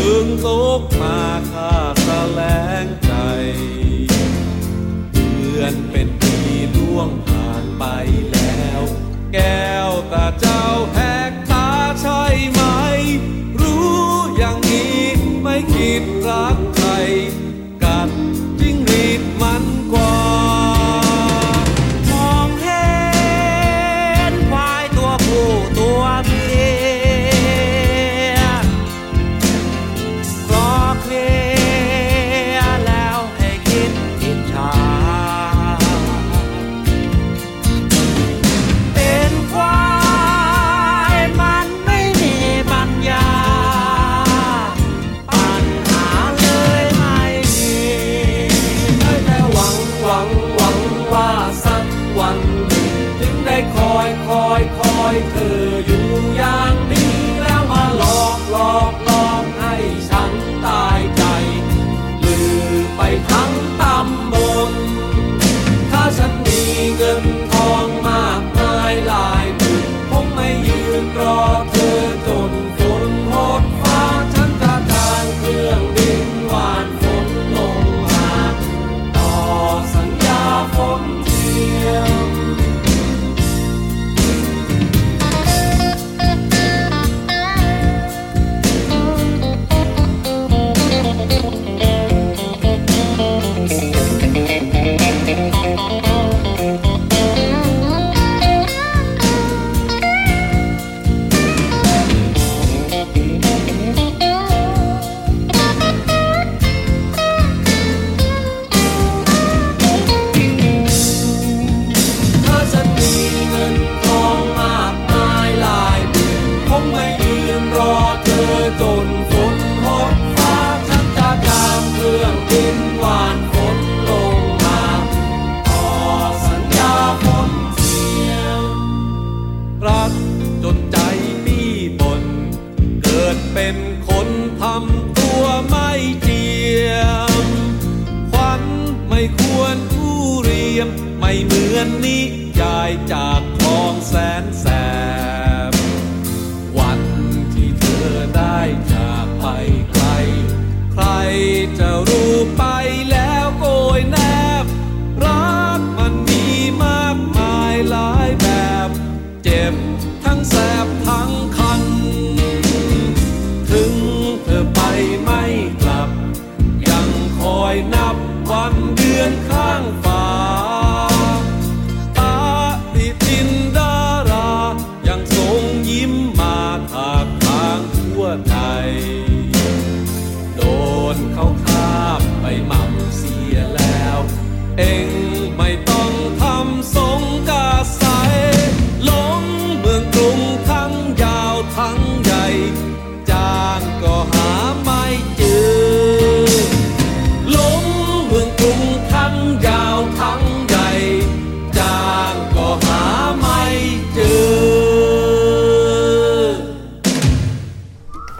พึงสุกมาข้าแสลงใจเดือนเป็นปีล่วงผ่านไปแล้ว แก้วตา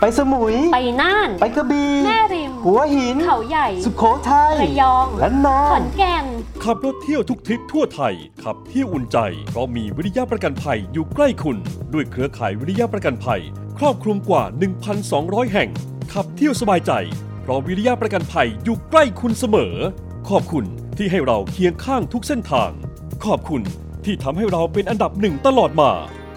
ไปสมุย ไปน่าน ไปกระบี่ แม่ หัวหิน เขาใหญ่ สุโขทัยระยองและนอขอนนแก่นขับรถเที่ยวทุกทริปทั่วไทย ขับเที่ยวอุ่นใจ เพราะมีวิริยะประกันภัยอยู่ใกล้คุณ ด้วยเครือข่ายวิริยะประกันภัย ครอบคลุมกว่า 1,200 แห่ง ขับเที่ยวสบายใจ เพราะวิริยะประกันภัยอยู่ใกล้คุณเสมอ ขอบคุณที่ให้เราเคียงข้างทุกเส้นทาง ขอบคุณที่ทำให้เราเป็นอันดับหนึ่งตลอดมา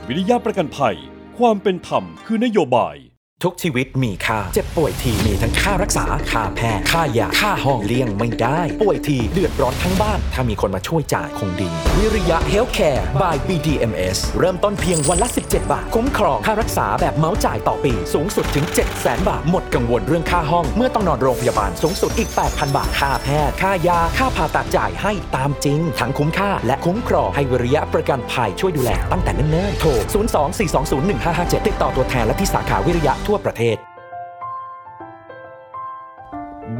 วิริยะประกันภัย ความเป็นธรรมคือนโยบาย ทุกชีวิตมีค่า เจ็บป่วยทีมีทั้งค่ารักษา ค่าแพทย์ ค่ายา ค่าห้องเลี้ยงไม่ได้ ป่วยทีเดือดร้อนทั้งบ้าน ถ้ามีคนมาช่วยจ่ายคงดี วิริยะ Healthcare by BDMS เริ่มต้นเพียงวันละ 17 บาท คุ้มครองค่ารักษาแบบเมาส์จ่ายต่อปี สูงสุดถึง 7 0 0 0 0 0บาท หมดกังวลเรื่องค่าห้อง เมื่อต้องนอนโรงพยาบาล สูงสุดอีก 8,000 บาท ค่าแพทย์ ค่ายา ค่าผ่าตัดจ่ายให้ตามจริง ทั้งคุ้มค่า และคุ้มครอง ให้วิริยะประกันภัยช่วยดูแลตั้งแต่เนิ่นๆ โทร 024201557 ติดต่อตัวแทนและที่สาขาวิริยะทั่วประเทศ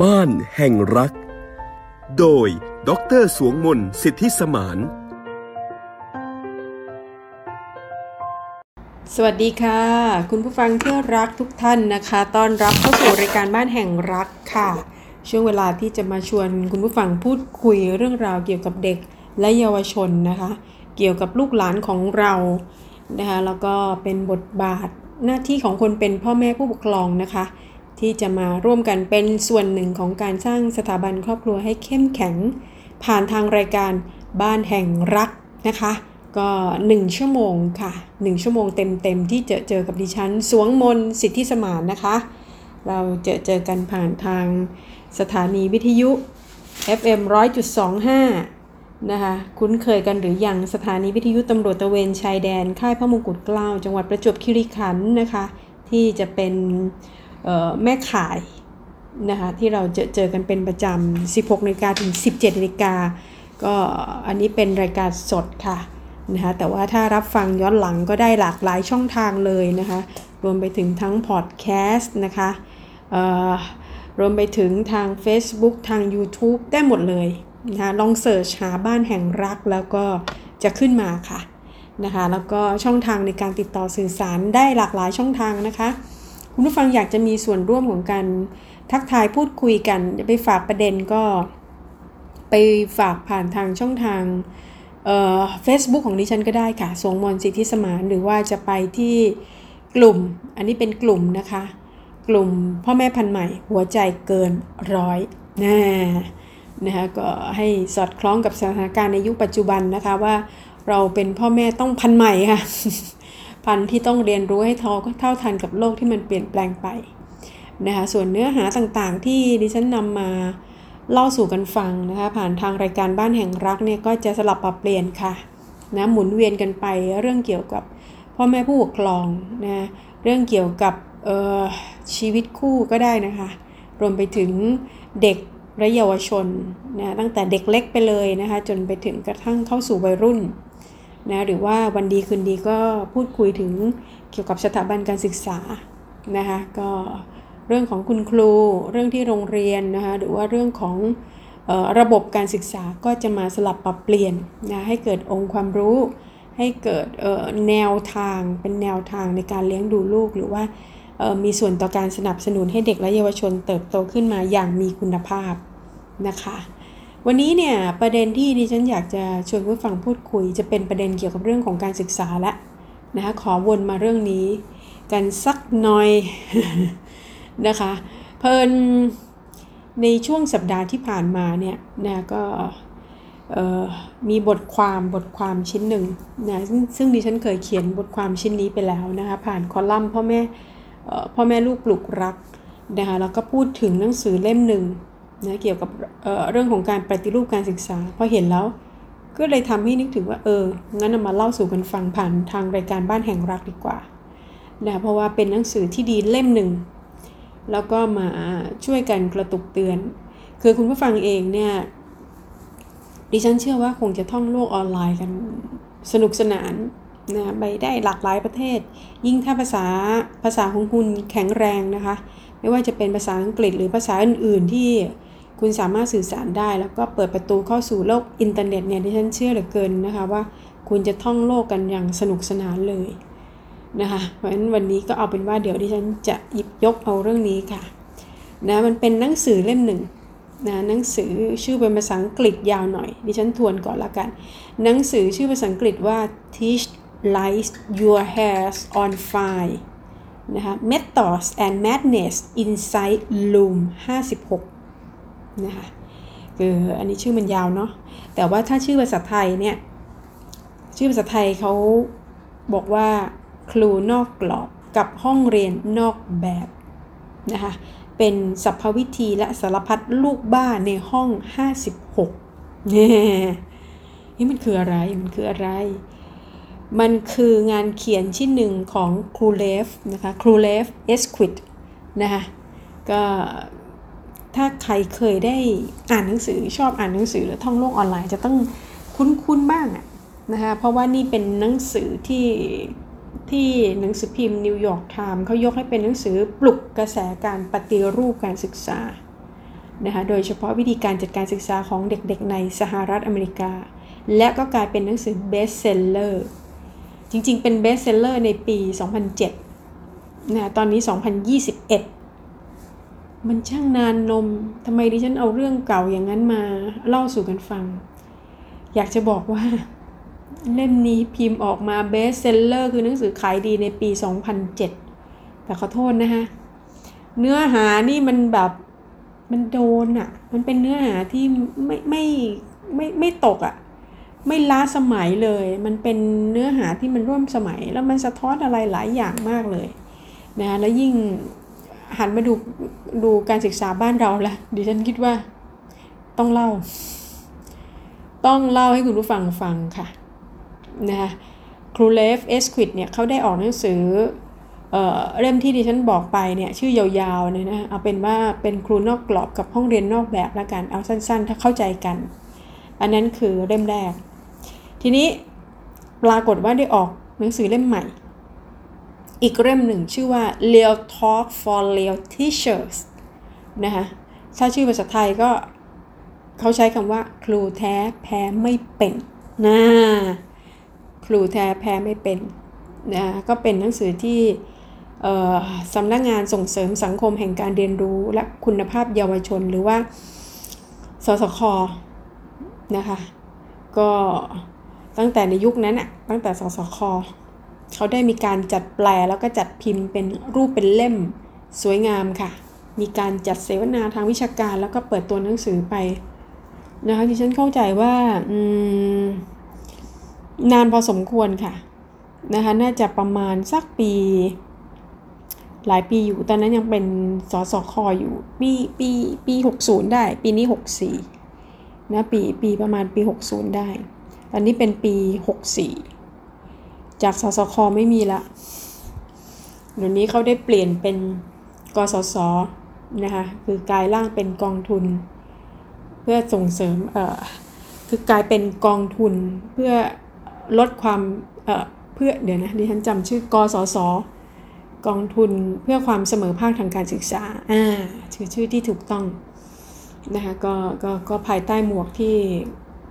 บ้านแห่งรัก โดยดรสวงมนสิทธิสมาน สวัสดีค่ะ คุณผู้ฟังที่รักทุกท่านนะคะต้อนรับเข้าสู่รายการบ้านแห่งรักค่ะ ช่วงเวลาที่จะมาชวนคุณผู้ฟังพูดคุยเรื่องราวเกี่ยวกับเด็กและเยาวชนนะคะ เกี่ยวกับลูกหลานของเรานะคะแล้วก็เป็นบทบาท หน้าที่ของคนเป็นพ่อแม่ผู้ปกครองนะคะ ที่จะมาร่วมกันเป็นส่วนหนึ่งของการสร้างสถาบันครอบครัวให้เข้มแข็ง ผ่านทางรายการบ้านแห่งรักนะคะ ก็ 1 ชั่วโมงค่ะ 1 ชั่วโมงเต็มๆ ที่จอเจอกับดิฉัน สวงมนสิทธิสมานนะคะ เราจอเจอกันผ่านทางสถานีวิทยุ FM 100.25 นะคะคุ้นเคยกันหรือยังสถานีวิทยุตำรวจตะเวนชายแดน ค่ายพระมงกุฎเกล้าจังหวัดประจวบคีรีขันธ์นะคะ ที่จะเป็นแม่ข่ายนะคะที่เราเจอเจอกันเป็นประจำ 16นาฬิกาถึง 17นาฬิกาก็อันนี้เป็นรายการสดค่ะนะคะแต่ว่าถ้ารับฟังย้อนหลังก็ได้หลากหลายช่องทางเลยนะคะรวมไปถึงทั้งพอดแคสต์นะคะรวมไปถึงทาง Facebook ทาง YouTube ได้หมดเลย นะคะลองเสิร์ชหาบ้านแห่งรักแล้วก็จะขึ้นมาค่ะนะคะแล้วก็ช่องทางในการติดต่อสื่อสารได้หลากหลายช่องทางนะคะ คุณผู้ฟังอยากจะมีส่วนร่วมของการทักทายพูดคุยกันจะไปฝากประเด็นก็ ไปฝากผ่านทางช่องทางเอ่อ Facebook ของดิฉันก็ได้ค่ะสวงมนสิทธิสมานหรือว่าจะไปที่กลุ่ม อันนี้เป็นกลุ่มนะคะ กลุ่มพ่อแม่พันธุ์ใหม่หัวใจเกินร้อยนะ นะคะก็ให้สอดคล้องกับสถานการณ์ในยุคปัจจุบันนะคะว่าเราเป็นพ่อแม่ต้องพันใหม่ค่ะ พันที่ต้องเรียนรู้ให้เท่าเท่าทันกับโลกที่มันเปลี่ยนแปลงไปนะคะส่วนเนื้อหาต่างๆ ที่ดิฉันนำมาเล่าสู่กันฟังนะคะผ่านทางรายการบ้านแห่งรักเนี่ยก็จะสลับปรับเปลี่ยนค่ะนะหมุนเวียนกันไปเรื่องเกี่ยวกับพ่อแม่ผู้ปกครองนะเรื่องเกี่ยวกับชีวิตคู่ก็ได้นะคะ รวมไปถึงเด็ก และเยาวชนนะตั้งแต่เด็กเล็กไปเลยนะคะจนไปถึงกระทั่งเข้าสู่วัยรุ่นนะหรือว่าวันดีคืนดีก็พูดคุยถึงเกี่ยวกับสถาบันการศึกษานะคะก็เรื่องของคุณครูเรื่องที่โรงเรียนนะคะหรือว่าเรื่องของออระบบการศึกษาก็จะมาสลับปรับเปลี่ยนนะให้เกิดองค์ความรู้ ให้เกิดแนวทางเป็นแนวทางในการเลี้ยงดูลูกหรือว่า มีส่วนต่อการสนับสนุนให้เด็กและเยาวชนเติบโตขึ้นมาอย่างมีคุณภาพนะคะ วันนี้เนี่ยประเด็นที่ดิฉันอยากจะชวนผู้ฟังพูดคุย จะเป็นประเด็นเกี่ยวกับเรื่องของการศึกษาและนะคะขอวนมาเรื่องนี้กันสักหน่อยนะคะเพลินในช่วงสัปดาห์ที่ผ่านมาเนี่ยนะก็มีบทความบทความชิ้นหนึ่งนะซึ่งซึ่งดิฉันเคยเขียนบทความชิ้นนี้ไปแล้วนะคะผ่านคอลัมน์พ่อแม่ พ่อแม่ลูกปลุกรักนะคะแล้วก็พูดถึงหนังสือเล่มหนึ่งนะเกี่ยวกับเเรื่องของการปฏิรูปการศึกษาพอเห็นแล้วก็เลยทำให้นึกถึงว่าเอองั้นนำมาเล่าสู่กันฟังผ่านทางรายการบ้านแห่งรักดีกว่านะเพราะว่าเป็นหนังสือที่ดีเล่มหนึ่งแล้วก็มาช่วยกันกระตุกเตือน คือคุณผู้ฟังเองเนี่ยดิฉันเชื่อว่าคงจะท่องโลกออนไลน์กันสนุกสนาน นะไปได้หลากหลายประเทศ ยิ่งถ้าภาษาภาษาของคุณแข็งแรงนะคะ ไม่ว่าจะเป็นภาษาอังกฤษหรือภาษาอื่น ๆ ที่คุณสามารถสื่อสารได้ แล้วก็เปิดประตูเข้าสู่โลกอินเทอร์เน็ตเนี่ยดิฉันเชื่อเหลือเกินนะคะว่าคุณจะท่องโลกกันอย่างสนุกสนานเลยนะคะเพราะฉะนั้นวันนี้ก็เอาเป็นว่าเดี๋ยวดิฉันจะหยิบยกเอาเรื่องนี้ค่ะนะมันเป็นหนังสือเล่มหนึ่งนะหนังสือชื่อเป็นภาษาอังกฤษยาวหน่อย ดิฉันทวนก่อนละกัน หนังสือชื่อภาษาอังกฤษว่า Teach Light Your Hairs on Fire นะคะ Methods and Madness Inside Loom 56 นะคะคืออันนี้ชื่อมันยาวเนาะแต่ว่าถ้าชื่อภาษาไทยเนี่ย ชื่อภาษาไทยเขาบอกว่าครูนอกกรอบกับห้องเรียนนอกแบบนะคะ เป็นสัพพวิธีและสารพัดลูกบ้าในห้อง 56เนี่ยนี่มันคืออะไร มันคืออะไร มันคืองานเขียนชิ้นหนึ่งของครูเลฟนะคะครูเลฟเอสควิดนะคะก็ถ้าใครเคยได้อ่านหนังสือชอบอ่านหนังสือหรือท่องโลกออนไลน์จะต้องคุ้นๆบ้างอะนะคะเพราะว่านี่เป็นหนังสือที่ที่หนังสือพิมพ์นิวยอร์กไทม์เขายกให้เป็นหนังสือปลุกกระแสการปฏิรูปการศึกษานะคะโดยเฉพาะวิธีการจัดการศึกษาของเด็กๆในสหรัฐอเมริกา และก็กลายเป็นหนังสือ bestseller จริง ๆ เป็น bestseller ในปี 2007นะตอนนี้ 2021 มันช่างนานนมทำไมดิฉันเอาเรื่องเก่าอย่างนั้นมาเล่าสู่กันฟัง อยากจะบอกว่า เล่มนี้พิมพ์ออกมา bestseller คือหนังสือขายดีในปี 2007 แต่ขอโทษนะคะเนื้อหานี่มันแบบมันโดนอะ่ะ มันเป็นเนื้อหาที่ไม่ไม่ไม่ไม่ตกอะ่ะ ไม่ล้าสมัยเลย มันเป็นเนื้อหาที่มันร่วมสมัย แล้วมันสะท้อนอะไรหลายอย่างมากเลยนะแล้วยิ่งหันมาดูดูการศึกษาบ้านเราละดิฉันคิดว่าต้องเล่า ต้องเล่าให้คุณผู้ฟังฟังค่ะนะคะครูเลฟเอสควิดเนี่ยเขาได้ออกหนังสือเอ่อเล่มที่ดิฉันบอกไปเนี่ยชื่อยาวๆเนี่ยนะเอาเป็นว่าเป็นครูนอกกรอบกับห้องเรียนนอกแบบแล้วกันเอาสั้นๆ ถ้าเข้าใจกัน อันนั้นคือเล่มแรก ทีนี้ปรากฏว่าได้ออกหนังสือเล่มใหม่ อีกเล่มหนึ่งชื่อว่า Real Talk for Real Teachers นะคะถ้าชื่อภาษาไทยก็เขาใช้คำว่า ครูแท้แพ้ไม่เป็นนะครูแท้แพ้ไม่เป็นนะก็เป็นหนังสือที่สำนักงงานส่งเสริมสังคมแห่งการเรียนรู้และคุณภาพเยาวชนหรือว่า สสคนะคะ ก็ ตั้งแต่ในยุคนั้นอะตั้งแต่สสคเขาได้มีการจัดแปลแล้วก็จัดพิมพ์เป็นรูปเป็นเล่มสวยงามค่ะ มีการจัดเสวนาทางวิชาการแล้วก็เปิดตัวหนังสือไปนะคะที่ฉันเข้าใจว่านานพอสมควรค่ะนะคะน่าจะประมาณสักปี หลายปีอยู่ตอนนั้นยังเป็นสสคออยู่ ปีปีปี60ได้ ปีนี้64นะปีปีประมาณปี60ได้ อันนี้เป็นปี 64 จากสสคไม่มีละเดี๋ยวนี้เขาได้เปลี่ยนเป็นกสศนะคะคือกลายร่างเป็นกองทุน เพื่อส่งเสริมเอ่อคือกลายเป็นกองทุนเพื่อลดความเอ่อเพื่อเดี๋ยวนะดิฉันจำชื่อกสศกองทุนเพื่อความเสมอภาคทางการศึกษาอ่าชื่อชื่อที่ถูกต้องนะคะก็ก็ก็ภายใต้หมวกที่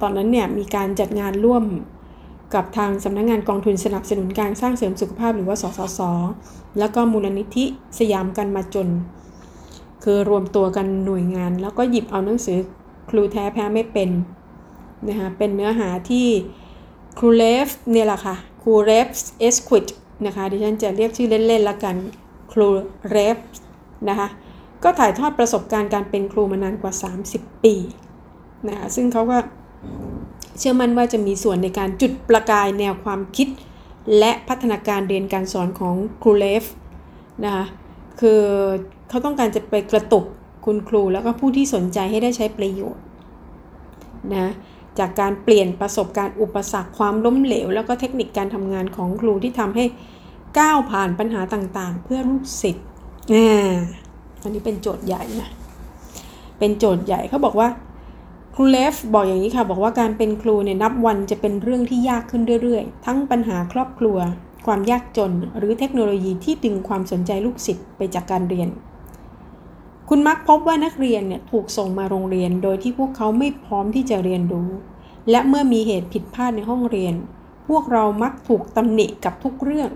ตอนนั้นเนี่ยมีการจัดงานร่วมกับทางสำนักงงานกองทุนสนับสนุนการสร้างเสริมสุขภาพหรือว่าสสส แล้วก็มูลนิธิสยามกันมาจน คือรวมตัวกันหน่วยงาน แล้วก็หยิบเอาหนังสือครูแท้แพ้ไม่เป็นนะคะเป็นเนื้อหาที่ครูเลฟเนี่ยแหละค่ะครูเรฟเอสควิดนะคะดิฉันจะเรียกชื่อเล่นๆละกันครูเรฟนะคะก็ถ่ายทอดประสบการณ์การเป็นครูมานานกว่า 30 ปีนะคะซึ่งเขาก็ เชื่อมั่นว่าจะมีส่วนในการจุดประกายแนวความคิด และพัฒนาการเรียนการสอนของครูเลฟนะคะคือเขาต้องการจะไปกระตุกคุณครูแล้วก็ผู้ที่สนใจให้ได้ใช้ประโยชน์นะจากการเปลี่ยนประสบการณ์อุปสรรคความล้มเหลว แล้วก็เทคนิคการทำงานของครูที่ทำให้ก้าวผ่านปัญหาต่างๆ เพื่อลูกศิษย์อ่าอันนี้เป็นโจทย์ใหญ่นะ เป็นโจทย์ใหญ่เขาบอกว่า ครูเลฟบอกอย่างนี้ค่ะ บอกว่าการเป็นครูเนี่ยนับวันจะเป็นเรื่องที่ยากขึ้นเรื่อยๆ ทั้งปัญหาครอบครัว ความยากจน หรือเทคโนโลยีที่ดึงความสนใจลูกศิษย์ไปจากการเรียน คุณมักพบว่านักเรียนเนี่ยถูกส่งมาโรงเรียน โดยที่พวกเขาไม่พร้อมที่จะเรียนรู้ และเมื่อมีเหตุผิดพลาดในห้องเรียน พวกเรามักถูกตำหนิกับทุกเรื่อง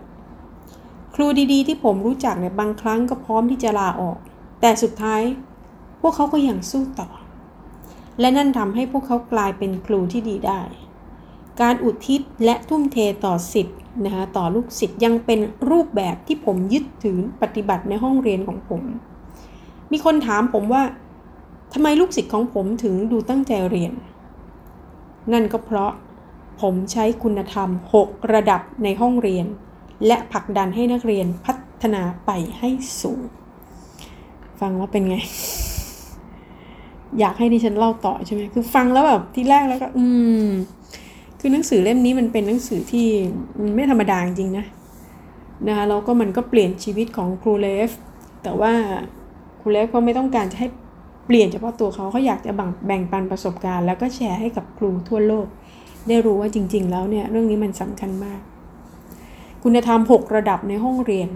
ครูดีๆ ที่ผมรู้จักเนี่ยบางครั้งก็พร้อมที่จะลาออก แต่สุดท้าย พวกเขาก็ยังสู้ต่อ และนั่นทำให้พวกเขากลายเป็นครูที่ดีได้ การอุทิศและทุ่มเทต่อสิทธิ์นะคะต่อลูกศิษย์ยังเป็นรูปแบบที่ผมยึดถือปฏิบัติในห้องเรียนของผม มีคนถามผมว่าทำไมลูกศิษย์ของผมถึงดูตั้งใจเรียน นั่นก็เพราะผมใช้คุณธรรม 6 ระดับในห้องเรียน และผลักดันให้นักเรียนพัฒนาไปให้สูง ฟังแล้วเป็นไง อยากให้ดิฉันเล่าต่อใช่ไหมคือฟังแล้วแบบที่แรกแล้วก็ อืม คือหนังสือเล่มนี้มันเป็นหนังสือที่ไม่ธรรมดาจริงนะนะคะแล้วก็มันก็เปลี่ยนชีวิตของครูเลฟ แต่ว่าครูเลฟก็ไม่ต้องการจะให้เปลี่ยนเฉพาะตัวเขาเขาอยากจะแบ่งแบ่งปันประสบการณ์ แล้วก็แชร์ให้กับครูทั่วโลก ได้รู้ว่าจริง ๆ แล้วเนี่ยเรื่องนี้มันสำคัญมาก คุณธรรม 6 ระดับในห้องเรียน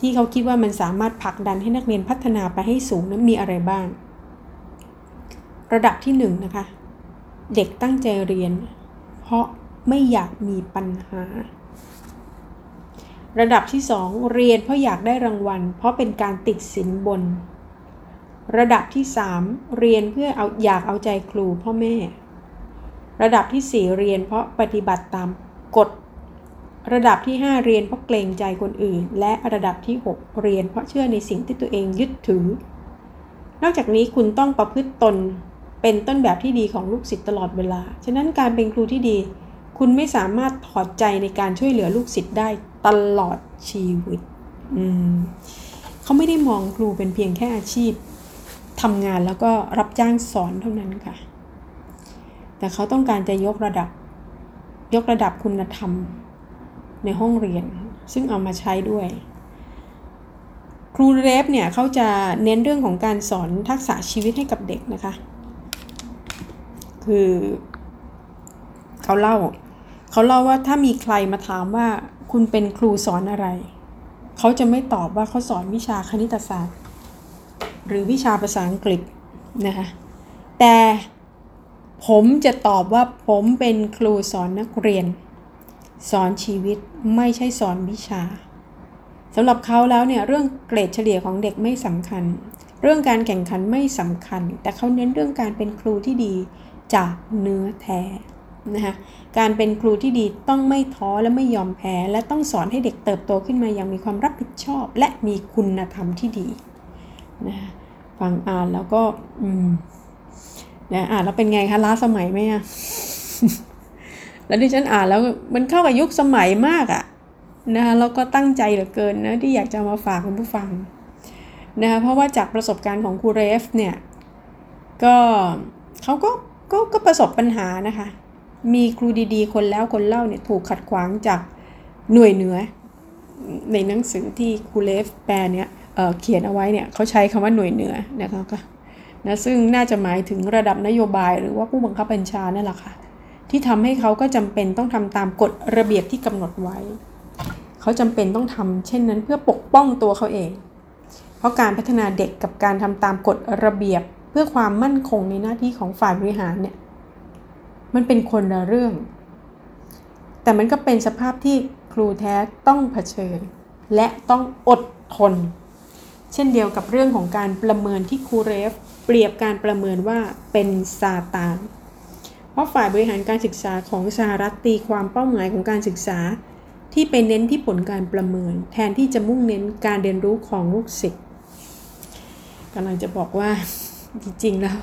ที่เขาคิดว่ามันสามารถผลักดันให้นักเรียนพัฒนาไปให้สูงนั้นมีอะไรบ้าง ระดับที่1นนะคะ เด็กตั้งใจเรียน เพราะไม่อยากมีปัญหา ระดับที่ 2 เรียนเพราะอยากได้รางวัล เพราะเป็นการติดสินบน ระดับที่ 3 เรียนเพื่อเอาอยากเอาใจครูพ่อแม่ ระดับที่ 4 เรียนเพราะปฏิบัติตามกฎ ระดับที่ 5 เรียนเพราะเกรงใจคนอื่น และระดับที่ 6 เรียนเพราะเชื่อในสิ่งที่ตัวเองยึดถือนอกจากนี้คุณต้องประพฤติตน เป็นต้นแบบที่ดีของลูกศิษย์ตลอดเวลา ฉะนั้นการเป็นครูที่ดี คุณไม่สามารถถอดใจในการช่วยเหลือลูกศิษย์ได้ตลอดชีวิต เขาไม่ได้มองครูเป็นเพียงแค่อาชีพทำงานแล้วก็รับจ้างสอนเท่านั้นค่ะ แต่เขาต้องการจะยกระดับ ยกระดับคุณธรรมในห้องเรียน ซึ่งเอามาใช้ด้วย ครูเรฟเนี่ยเขาจะเน้นเรื่องของการสอนทักษะชีวิตให้กับเด็กนะคะ คือเขาเล่า เขาเล่าว่าถ้ามีใครมาถามว่าคุณเป็นครูสอนอะไร เขาจะไม่ตอบว่าเขาสอนวิชาคณิตศาสตร์ หรือวิชาภาษาอังกฤษนะคะแต่ผมจะตอบว่าผมเป็นครูสอนนักเรียน สอนชีวิตไม่ใช่สอนวิชาสำหรับเขาแล้วเนี่ยเรื่องเกรดเฉลี่ยของเด็กไม่สำคัญ เรื่องการแข่งขันไม่สำคัญ แต่เขาเน้นเรื่องการเป็นครูที่ดี จากเนื้อแท้นะคะการเป็นครูที่ดีต้องไม่ท้อและไม่ยอมแพ้ และต้องสอนให้เด็กเติบโตขึ้นมาอย่างมีความรับผิดชอบ และมีคุณธรรมที่ดีนะคะฟังอ่านแล้วก็อืมนะอ่านแล้วเป็นไงคะล้าสมัยไหมอะแล้วที่ฉันอ่านแล้วมันเข้ากับยุคสมัยมากอะนะคะแล้วก็ตั้งใจเหลือเกินนะที่อยากจะมาฝากคุณผู้ฟังนะคะเพราะว่าจากประสบการณ์ของครูเรฟเนี่ยก็เขาก็ ก็ก็ประสบปัญหานะคะ มีครูดีๆ คนแล้วคนเล่าเนี่ยถูกขัดขวางจากหน่วยเหนือ ในหนังสือที่ครูเลฟแปลเนี่ยเเขียนเอาไว้เนี่ยเขาใช้คำว่าหน่วยเหนือนะคะก็นะซึ่งน่าจะหมายถึงระดับนโยบายหรือว่าผู้บังคับบัญชานั่นแหละค่ะที่ทำให้เขาก็จำเป็นต้องทำตามกฎระเบียบที่กำหนดไว้ เขาจำเป็นต้องทำเช่นนั้นเพื่อปกป้องตัวเขาเอง เพราะการพัฒนาเด็กกับการทำตามกฎระเบียบ เพื่อความมั่นคงในหน้าที่ของฝ่ายบริหารเนี่ยมันเป็นคนละเรื่อง แต่มันก็เป็นสภาพที่ครูแท้ต้องเผชิญ และต้องอดทน เช่นเดียวกับเรื่องของการประเมินที่ครูเรฟ เปรียบการประเมินว่าเป็นซาตาน เพราะฝ่ายบริหารการศึกษาของสหรัฐตีความเป้าหมายของการศึกษา ที่ไปเน้นที่ผลการประเมิน แทนที่จะมุ่งเน้นการเรียนรู้ของลูกศิษย์กำลังจะบอกว่า จริงๆแล้ว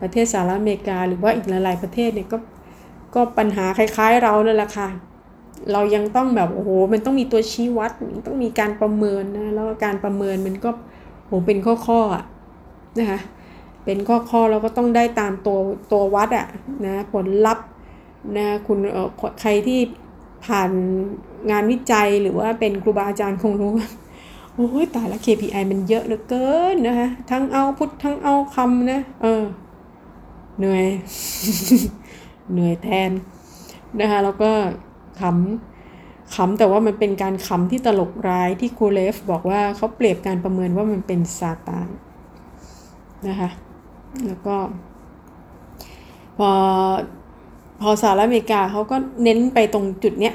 ประเทศสหรัฐอเมริกา หรือว่าอีกหลาย ๆประเทศเนี่ยก็ก็ปัญหาคล้ายๆเรานั่นแหละค่ะเรายังต้องแบบโอ้โหมันต้องมีตัวชี้วัดต้องมีการประเมินนะแล้วการประเมินมันก็โหเป็นข้อๆอะนะคะเป็นข้อๆเราก็ต้องได้ตามตัวตัววัดอะนะผลลัพธ์นะคุณใครที่ผ่านงานวิจัยหรือว่าเป็นครูบาอาจารย์คงรู้ อ้ยตายแล้ว KPI มันเยอะเหลือเกินนะคะ ทั้งเอาพุททั้งเอาคำนะ เออ เหนื่อย เหนื่อยแทนนะคะ แล้วก็ขำขำแต่ว่ามันเป็นการขำที่ตลกร้ายที่ครูเลฟบอกว่าเขาเปรียบการประเมินว่ามันเป็นซาตานนะคะ แล้วก็ พอพอสหรัฐอเมริกาเขาก็เน้นไปตรงจุดเนี้ย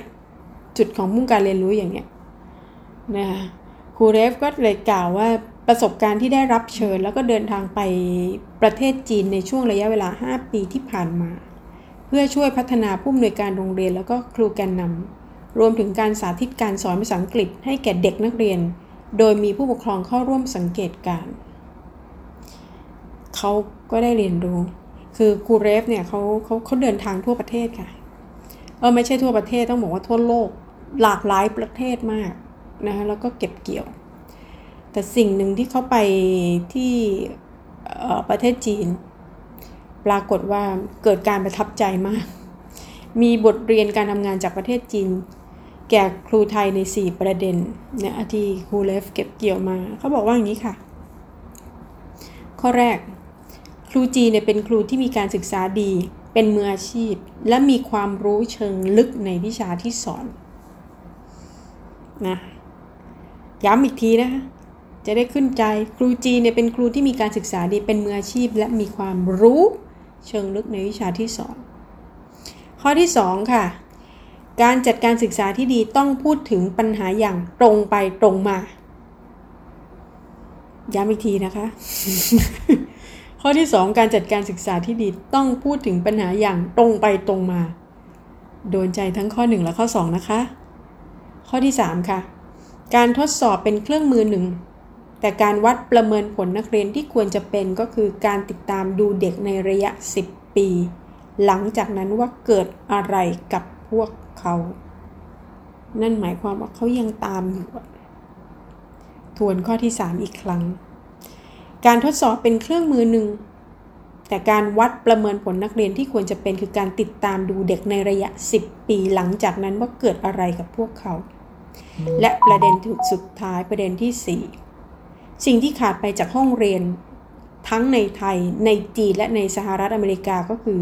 จุดของมุ่งการเรียนรู้อย่างเนี้ยนะคะ รูเรฟก็เลยกล่าวว่าประสบการณ์ที่ได้รับเชิญ แล้วก็เดินทางไปประเทศจีนในช่วงระยะเวลา 5 ปีที่ผ่านมา เพื่อช่วยพัฒนาผู้อำนวยการโรงเรียนแล้วก็ครูแกนนำรวมถึงการสาธิตการสอนภาษาอังกฤษให้แก่เด็กนักเรียน โดยมีผู้ปกครองเข้าร่วมสังเกตการเขาก็ได้เรียนรู้ คือครูเรฟเนี่ยเขาเขาเขาเดินทางทั่วประเทศค่ะ เออไม่ใช่ทั่วประเทศต้องบอกว่าทั่วโลกหลากหลายประเทศมาก นะคะแล้วก็เก็บเกี่ยว แต่สิ่งหนึ่งที่เขาไปที่ประเทศจีน ปรากฏว่าเกิดการประทับใจมาก มีบทเรียนการทำงานจากประเทศจีน แก่ครูไทยใน 4 ประเด็นเนี่ยที่ครูเลฟเก็บเกี่ยวมาเขาบอกว่าอย่างนี้ค่ะ ข้อแรกครูจีนเนี่ยเป็นครูที่มีการศึกษาดีเป็นมืออาชีพและมีความรู้เชิงลึกในวิชาที่สอนนะ ย้ำอีกทีนะคะจะได้ขึ้นใจครูจีเนี่ยเป็นครูที่มีการศึกษาดีเป็นมืออาชีพ และมีความรู้เชิงลึกในวิชาที่สอนข้อที่ 2 ค่ะ การจัดการศึกษาที่ดีต้องพูดถึงปัญหาอย่างตรงไปตรงมา ย้ำอีกทีนะคะ ข้อที่ 2 การจัดการศึกษาที่ดีต้องพูดถึงปัญหาอย่างตรงไปตรงมา โดนใจทั้งข้อ 1 และข้อ 2 นะคะ ข้อที่ 3 ค่ะ การทดสอบเป็นเครื่องมือหนึ่ง แต่การวัดประเมินผลนักเรียนที่ควรจะเป็นก็คือการติดตามดูเด็กในระยะ 10 ปี หลังจากนั้นว่าเกิดอะไรกับพวกเขา นั่นหมายความว่าเขายังตามอยู่ ทวนข้อที่ 3 อีกครั้ง การทดสอบเป็นเครื่องมือหนึ่ง แต่การวัดประเมินผลนักเรียนที่ควรจะเป็นคือการติดตามดูเด็กในระยะ 10 ปี หลังจากนั้นว่าเกิดอะไรกับพวกเขา และประเด็นสุดท้ายประเด็นที่ 4 สิ่งที่ขาดไปจากห้องเรียน ทั้งในไทยในจีนและในสหรัฐอเมริกาก็คือ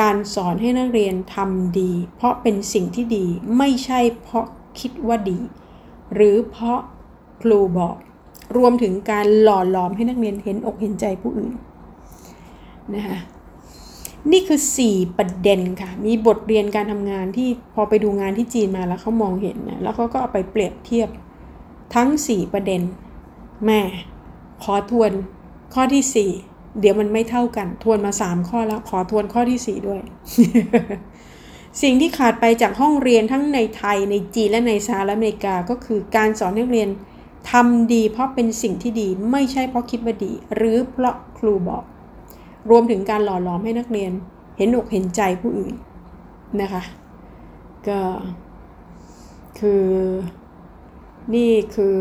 การสอนให้นักเรียนทำดี เพราะเป็นสิ่งที่ดีไม่ใช่เพราะคิดว่าดี หรือเพราะครูบอก รวมถึงการหล่อหลอมให้นักเรียนเห็นอกเห็นใจผู้อื่นนะคะ นี่คือ 4 ประเด็นค่ะ มีบทเรียนการทำงานที่พอไปดูงานที่จีนมาแล้วเขามองเห็นนะแล้วเขาก็เอาไปเปรียบเทียบทั้ง 4 ประเด็นแม่ขอทวนข้อที่ 4 เดี๋ยวมันไม่เท่ากัน ทวนมา 3 ข้อแล้ว ขอทวนข้อที่ 4 ด้วย สิ่งที่ขาดไปจากห้องเรียนทั้งในไทยในจีนและในสหรัฐอเมริกาก็คือการสอนนักเรียนทำดีเพราะเป็นสิ่งที่ดีไม่ใช่เพราะคิดว่าดี หรือเพราะครูบอก รวมถึงการหล่อหลอมให้นักเรียนเห็นอกเห็นใจผู้อื่นนะคะก็คือนี่คือ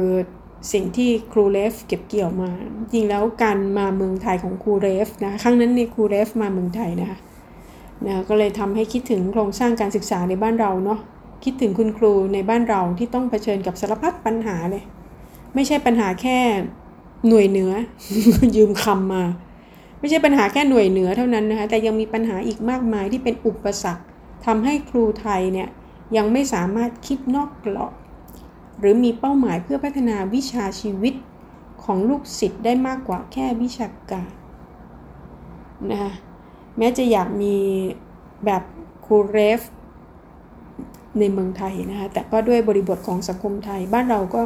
สิ่งที่ครูเลฟเก็บเกี่ยวมา จริงแล้วการมาเมืองไทยของครูเลฟนะครั้งนั้นนี่ครูเลฟมาเมืองไทยนะคะนะก็เลยทำให้คิดถึงโครงสร้างการศึกษาในบ้านเราเนาะคิดถึงคุณครูในบ้านเราที่ต้องเผชิญกับสารพัดปัญหาเลย ไม่ใช่ปัญหาแค่หน่วยเหนือยืมคำมา ไม่ใช่ปัญหาแค่หน่วยเหนือเท่านั้นนะคะแต่ยังมีปัญหาอีกมากมายที่เป็นอุปสรรคทำให้ครูไทยเนี่ยยังไม่สามารถคิดนอกกรอบหรือมีเป้าหมายเพื่อพัฒนาวิชาชีวิตของลูกศิษย์ได้มากกว่าแค่วิชาการนะคะแม้จะอยากมีแบบครูเรฟในเมืองไทยนะคะแต่ก็ด้วยบริบทของสังคมไทยบ้านเราก็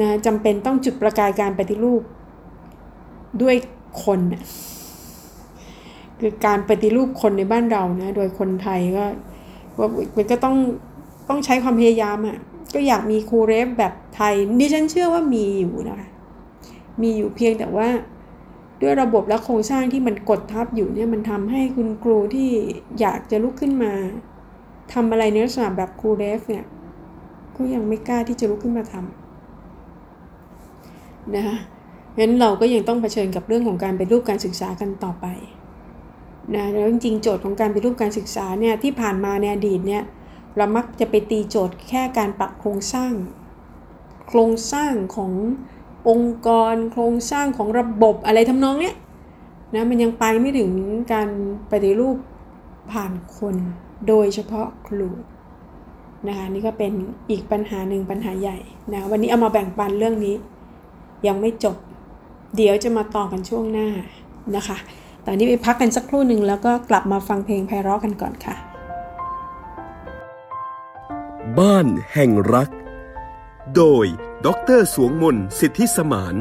นะจำเป็นต้องจุดประกายการปฏิรูปด้วย คนคือการปฏิรูปคนในบ้านเรานะโดยคนไทยก็ว่ามันก็ต้องต้องใช้ความพยายามอะ่ะก็อยากมีครูเรฟแบบไทยดิฉันเชื่อว่ามีอยู่นะคะมีอยู่เพียงแต่ว่าด้วยระบบและโครงสร้างที่มันกดทับอยู่เนี่ยมันทำให้คุณครูที่อยากจะลุกขึ้นมาทำอะไรในลักษณะแบบครูเรฟเนี่ยก็ยังไม่กล้าที่จะลุกขึ้นมาทำนะคะ งั้นเราก็ยังต้องเผชิญกับเรื่องของการเป็นรูปการศึกษากันต่อไปนะแล้วจริงๆโจทย์ของการเป็นรูปการศึกษาเนี่ยที่ผ่านมาในอดีตเนี่ยเรามักจะไปตีโจทย์แค่การปรับโครงสร้าง โครงสร้างขององค์กร โครงสร้างของระบบอะไรทำนองเนี้ยนะมันยังไปไม่ถึงการปฏิรูปผ่านคนโดยเฉพาะครูนะคะนี่ก็เป็นอีกปัญหาหนึ่งปัญหาใหญ่นะวันนี้เอามาแบ่งปันเรื่องนี้ ยังไม่จบ เดี๋ยวจะมาต่อกันช่วงหน้านะคะ ตอนนี้ไปพักกันสักครู่หนึ่งแล้วก็กลับมาฟังเพลงไพเราะกันก่อนค่ะ บ้านแห่งรัก โดยดรสวงมนสิทธิสมาน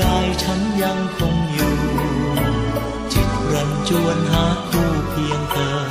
กายฉันยังคงอยู่ จิตรันจวนหาคู่เพียงเธอ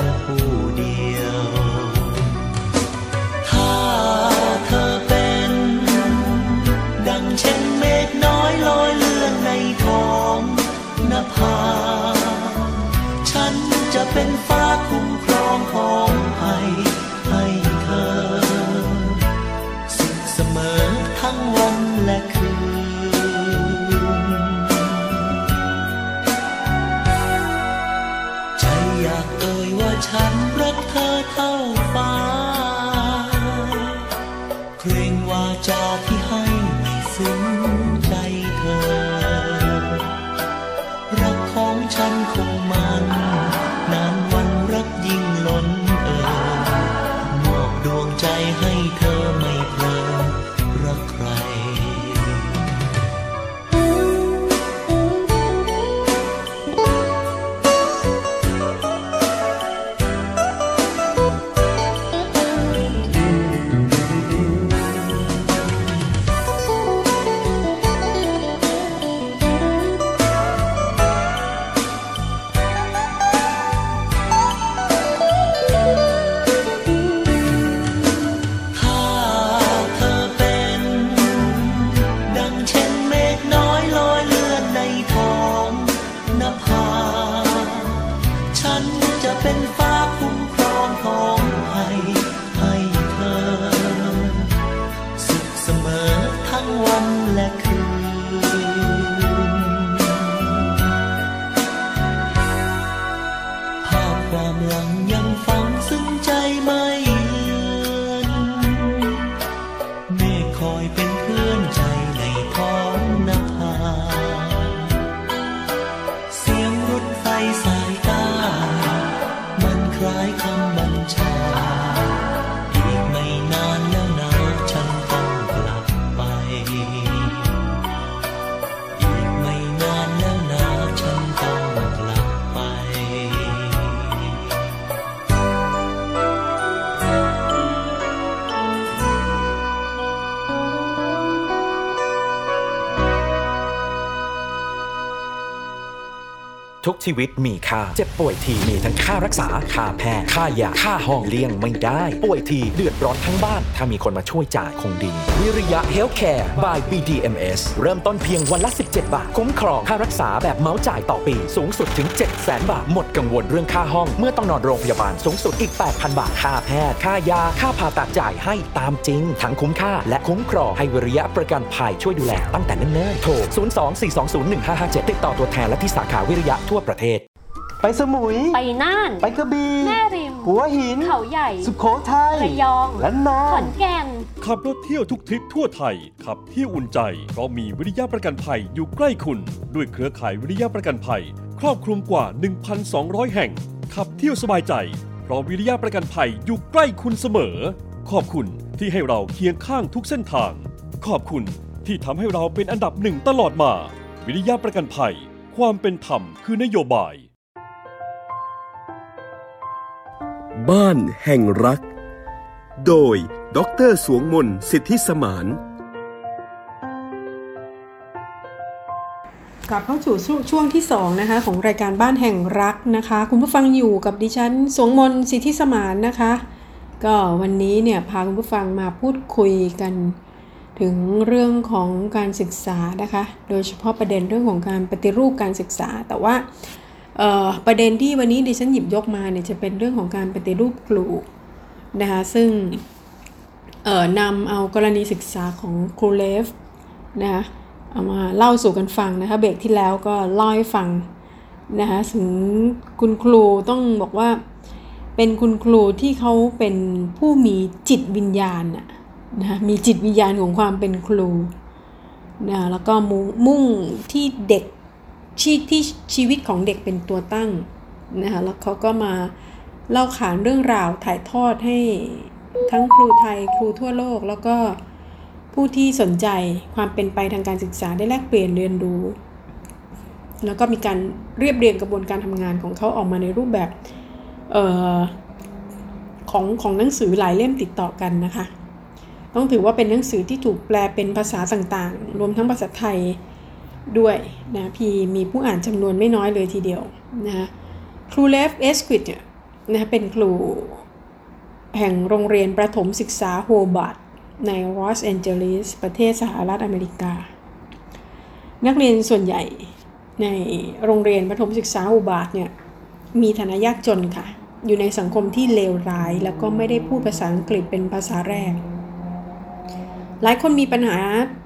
ชีวิตมีค่า เจ็บป่วยทีมีทั้งค่ารักษา ค่าแพทย์ ค่ายา ค่าห้องเลี้ยงไม่ได้ ป่วยทีเดือดร้อนทั้งบ้าน ถ้ามีคนมาช่วยจ่ายคงดี วิริยะเฮลท์แคร์ by BDMS เริ่มต้นเพียงวันละ 17 บาท คุ้มครองค่ารักษาแบบเมาส์จ่ายต่อปี สูงสุดถึง 7 0 0 0 0 0 บาท หมดกังวลเรื่องค่าห้อง เมื่อต้องนอนโรงพยาบาล สูงสุดอีก 8,000 บาท ค่าแพทย์ ค่ายา ค่าผ่าตัดจ่ายให้ตามจริง ทั้งคุ้มค่า และคุ้มครอง ให้วิริยะประกันภัยช่วยดูแลตั้งแต่เนิ่นๆ โทร 024201557 ติดต่อตัวแทนและที่สาขาวิริยะทั่วประเทศไปสมุย ไปน่าน ไปกระบี่แม่ริม หัวหิน เขาใหญ่ สุโขทัยระยอง และนอขอนนแก่น ขับรถเที่ยวทุกทริปทั่วไทย ขับเที่ยวอุ่นใจ เพราะมีวิริยะประกันภัยอยู่ใกล้คุณ ด้วยเครือข่ายวิริยะประกันภัย ครอบคลุมกว่า 1,200 แห่ง ขับเที่ยวสบายใจ เพราะวิริยะประกันภัยอยู่ใกล้คุณเสมอ ขอบคุณที่ให้เราเคียงข้างทุกเส้นทาง ขอบคุณที่ทำให้เราเป็นอันดับหนึ่งตลอดมา วิริยะประกันภัย ความเป็นธรรมคือนโยบาย บ้านแห่งรัก โดยดรสวงมนสิทธิสมานกลับเข้าสู่ช่วงที่2นะคะของรายการบ้านแห่งรักนะคะ คุณผู้ฟังอยู่กับดิฉันสวงมนสิทธิสมานนะคะ ก็วันนี้เนี่ยพาคุณผู้ฟังมาพูดคุยกัน ถึงเรื่องของการศึกษานะคะ โดยเฉพาะประเด็นเรื่องของการปฏิรูปการศึกษา แต่ว่าประเด็นที่วันนี้ดิฉันหยิบยกมาเนี่ยจะเป็นเรื่องของการปฏิรูปครูนะคะซึ่งนำเอากรณีศึกษาของครูเลฟนะคะเอามาเล่าสู่กันฟังนะคะเบรกที่แล้วก็เล่าให้ฟังนะคะถึงคุณครูต้องบอกว่าเป็นคุณครูที่เขาเป็นผู้มีจิตวิญญาณอะ นะมีจิตวิญญาณของความเป็นครูนะแล้วก็มุ่งที่เด็กชีที่ชีวิตของเด็กเป็นตัวตั้งนะคะแล้วเขาก็มาเล่าขานเรื่องราวถ่ายทอดให้ทั้งครูไทยครูทั่วโลก แล้วก็ผู้ที่สนใจความเป็นไปทางการศึกษาได้แลกเปลี่ยนเรียนรู้ แล้วก็มีการเรียบเรียงกระบวนการทำงานของเขาออกมาในรูปแบบออของของหนังสือหลายเล่มติดต่อกันนะคะ ต้องถือว่าเป็นหนังสือที่ถูกแปลเป็นภาษาต่างๆ รวมทั้งภาษาไทยด้วยนะพี่มีผู้อ่านจำนวนไม่น้อยเลยทีเดียวนะครูเรฟเอสควิธเนี่ยนะเป็นครูแห่งโรงเรียนประถมศึกษาโฮบาร์ตในลอสแอนเจลิสประเทศสหรัฐอเมริกา นักเรียนส่วนใหญ่ในโรงเรียนประถมศึกษาอุบาทเนี่ยมีฐานะยากจนค่ะ อยู่ในสังคมที่เลวร้าย แล้วก็ไม่ได้พูดภาษาอังกฤษเป็นภาษาแรก หลายคนมีปัญหา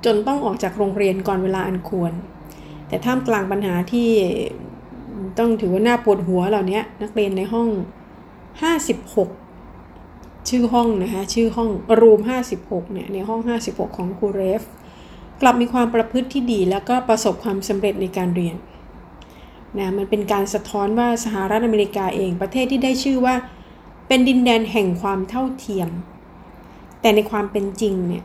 จนต้องออกจากโรงเรียนก่อนเวลาอันควร แต่ท่ามกลางปัญหาที่ต้องถือว่าน่าปวดหัวเหล่านี้นักเรียนในห้อง 56 ชื่อห้องนะคะชื่อห้องรูม 56 เนี่ยในห้อง 56 ของครูเรฟ กลับมีความประพฤติที่ดี แล้วก็ประสบความสำเร็จในการเรียนนะมันเป็นการสะท้อนว่าสหรัฐอเมริกาเองประเทศที่ได้ชื่อว่า เป็นดินแดนแห่งความเท่าเทียม แต่ในความเป็นจริงเนี่ย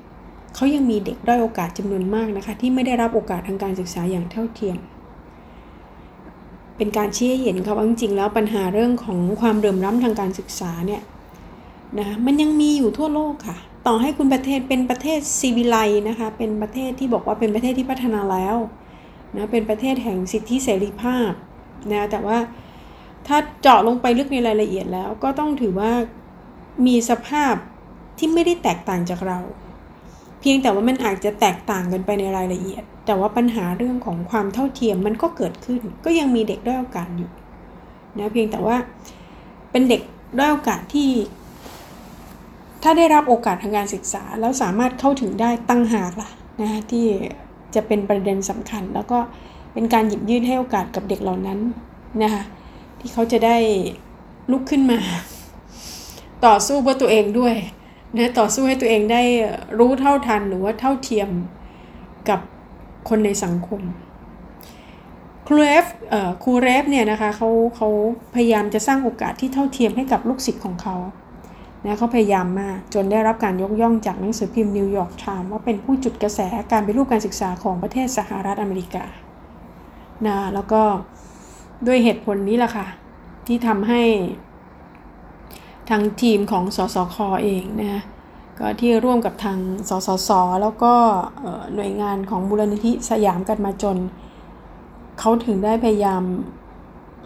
เขายังมีเด็กด้อยโอกาสจำนวนมากนะคะ ที่ไม่ได้รับโอกาสทางการศึกษาอย่างเท่าเทียม เป็นการชี้ให้เห็นค่ะว่าจริงๆแล้วปัญหาเรื่องของความเรื่มร้ำทางการศึกษาเนี่ยนะมันยังมีอยู่ทั่วโลกค่ะ ต่อให้คุณประเทศเป็นประเทศซีวิไลนะคะ เป็นประเทศที่บอกว่าเป็นประเทศที่พัฒนาแล้วนะเป็นประเทศแห่งสิทธิเสรีภาพนะแต่ว่าถ้าเจาะลงไปลึกในรายละเอียดแล้ว ก็ต้องถือว่ามีสภาพที่ไม่ได้แตกต่างจากเรา เพียงแต่ว่ามันอาจจะแตกต่างกันไปในรายละเอียด แต่ว่าปัญหาเรื่องของความเท่าเทียมมันก็เกิดขึ้น ก็ยังมีเด็กด้อยโอกาสอยู่นะเพียงแต่ว่าเป็นเด็กด้อยโอกาสที่ ถ้าได้รับโอกาสทางการศึกษา แล้วสามารถเข้าถึงได้ตั้งหากล่ะนะที่จะเป็นประเด็นสำคัญ แล้วก็เป็นการหยิบยื่นให้โอกาสกับเด็กเหล่านั้นนะคะที่เขาจะได้ลุกขึ้นมา ต่อสู้เพื่อตัวเองด้วย นะต่อสู้ให้ตัวเองได้รู้เท่าทันหรือว่าเท่าเทียมกับคนในสังคมครูเรฟครูเรฟเนี่ยนะคะเขาเขาพยายามจะสร้างโอกาสที่เท่าเทียมให้กับลูกศิษย์ของเขานะเขาพยายามมากจนได้รับการยกย่องจากหนังสือพิมพ์นิวยอร์กไทม์ว่าเป็นผู้จุดกระแสการปฏิรูปการศึกษาของประเทศสหรัฐอเมริกานะแล้วก็ด้วยเหตุผลนี้แหละค่ะที่ทำให้ ทางทีมของสสคเองนะก็ที่ร่วมกับทางสสส แล้วก็หน่วยงานของบุรณิธิสยามกันมาจน เขาถึงได้พยายาม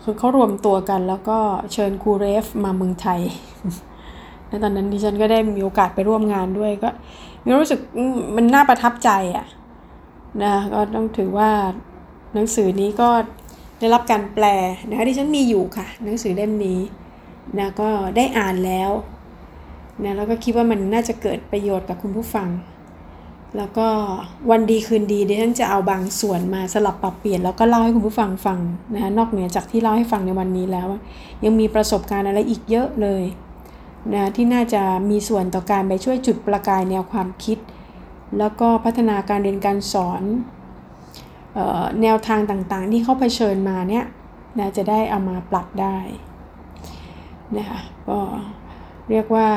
คือเขารวมตัวกัน แล้วก็เชิญครูเรฟมาเมืองไทยและตอนนั้นดิฉันก็ได้มีโอกาสไปร่วมงานด้วยก็มีรู้สึกมันน่าประทับใจอะนะก็ต้องถือว่าหนังสือนี้ก็ได้รับการแปลนะคะดิฉันมีอยู่ค่ะ หนังสือเล่มนี้ นะก็ได้อ่านแล้วนะแล้วก็คิดว่ามันน่าจะเกิดประโยชน์กับคุณผู้ฟัง แล้วก็วันดีคืนดีเดิฉันจะเอาบางส่วนมาสลับปรับเปลี่ยนแล้วก็เล่าให้คุณผู้ฟังฟังนะนอกเหนือจากที่เล่าให้ฟังในวันนี้แล้ว ยังมีประสบการณ์อะไรอีกเยอะเลยนะที่น่าจะมีส่วนต่อการไปช่วยจุดประกายแนวความคิด แล้วก็พัฒนาการเรียนการสอนแนวทางต่างๆ ที่เขาเผชิญมาเนี่ยนะจะได้เอามาปรับได้ นะคะก็เรียกว่า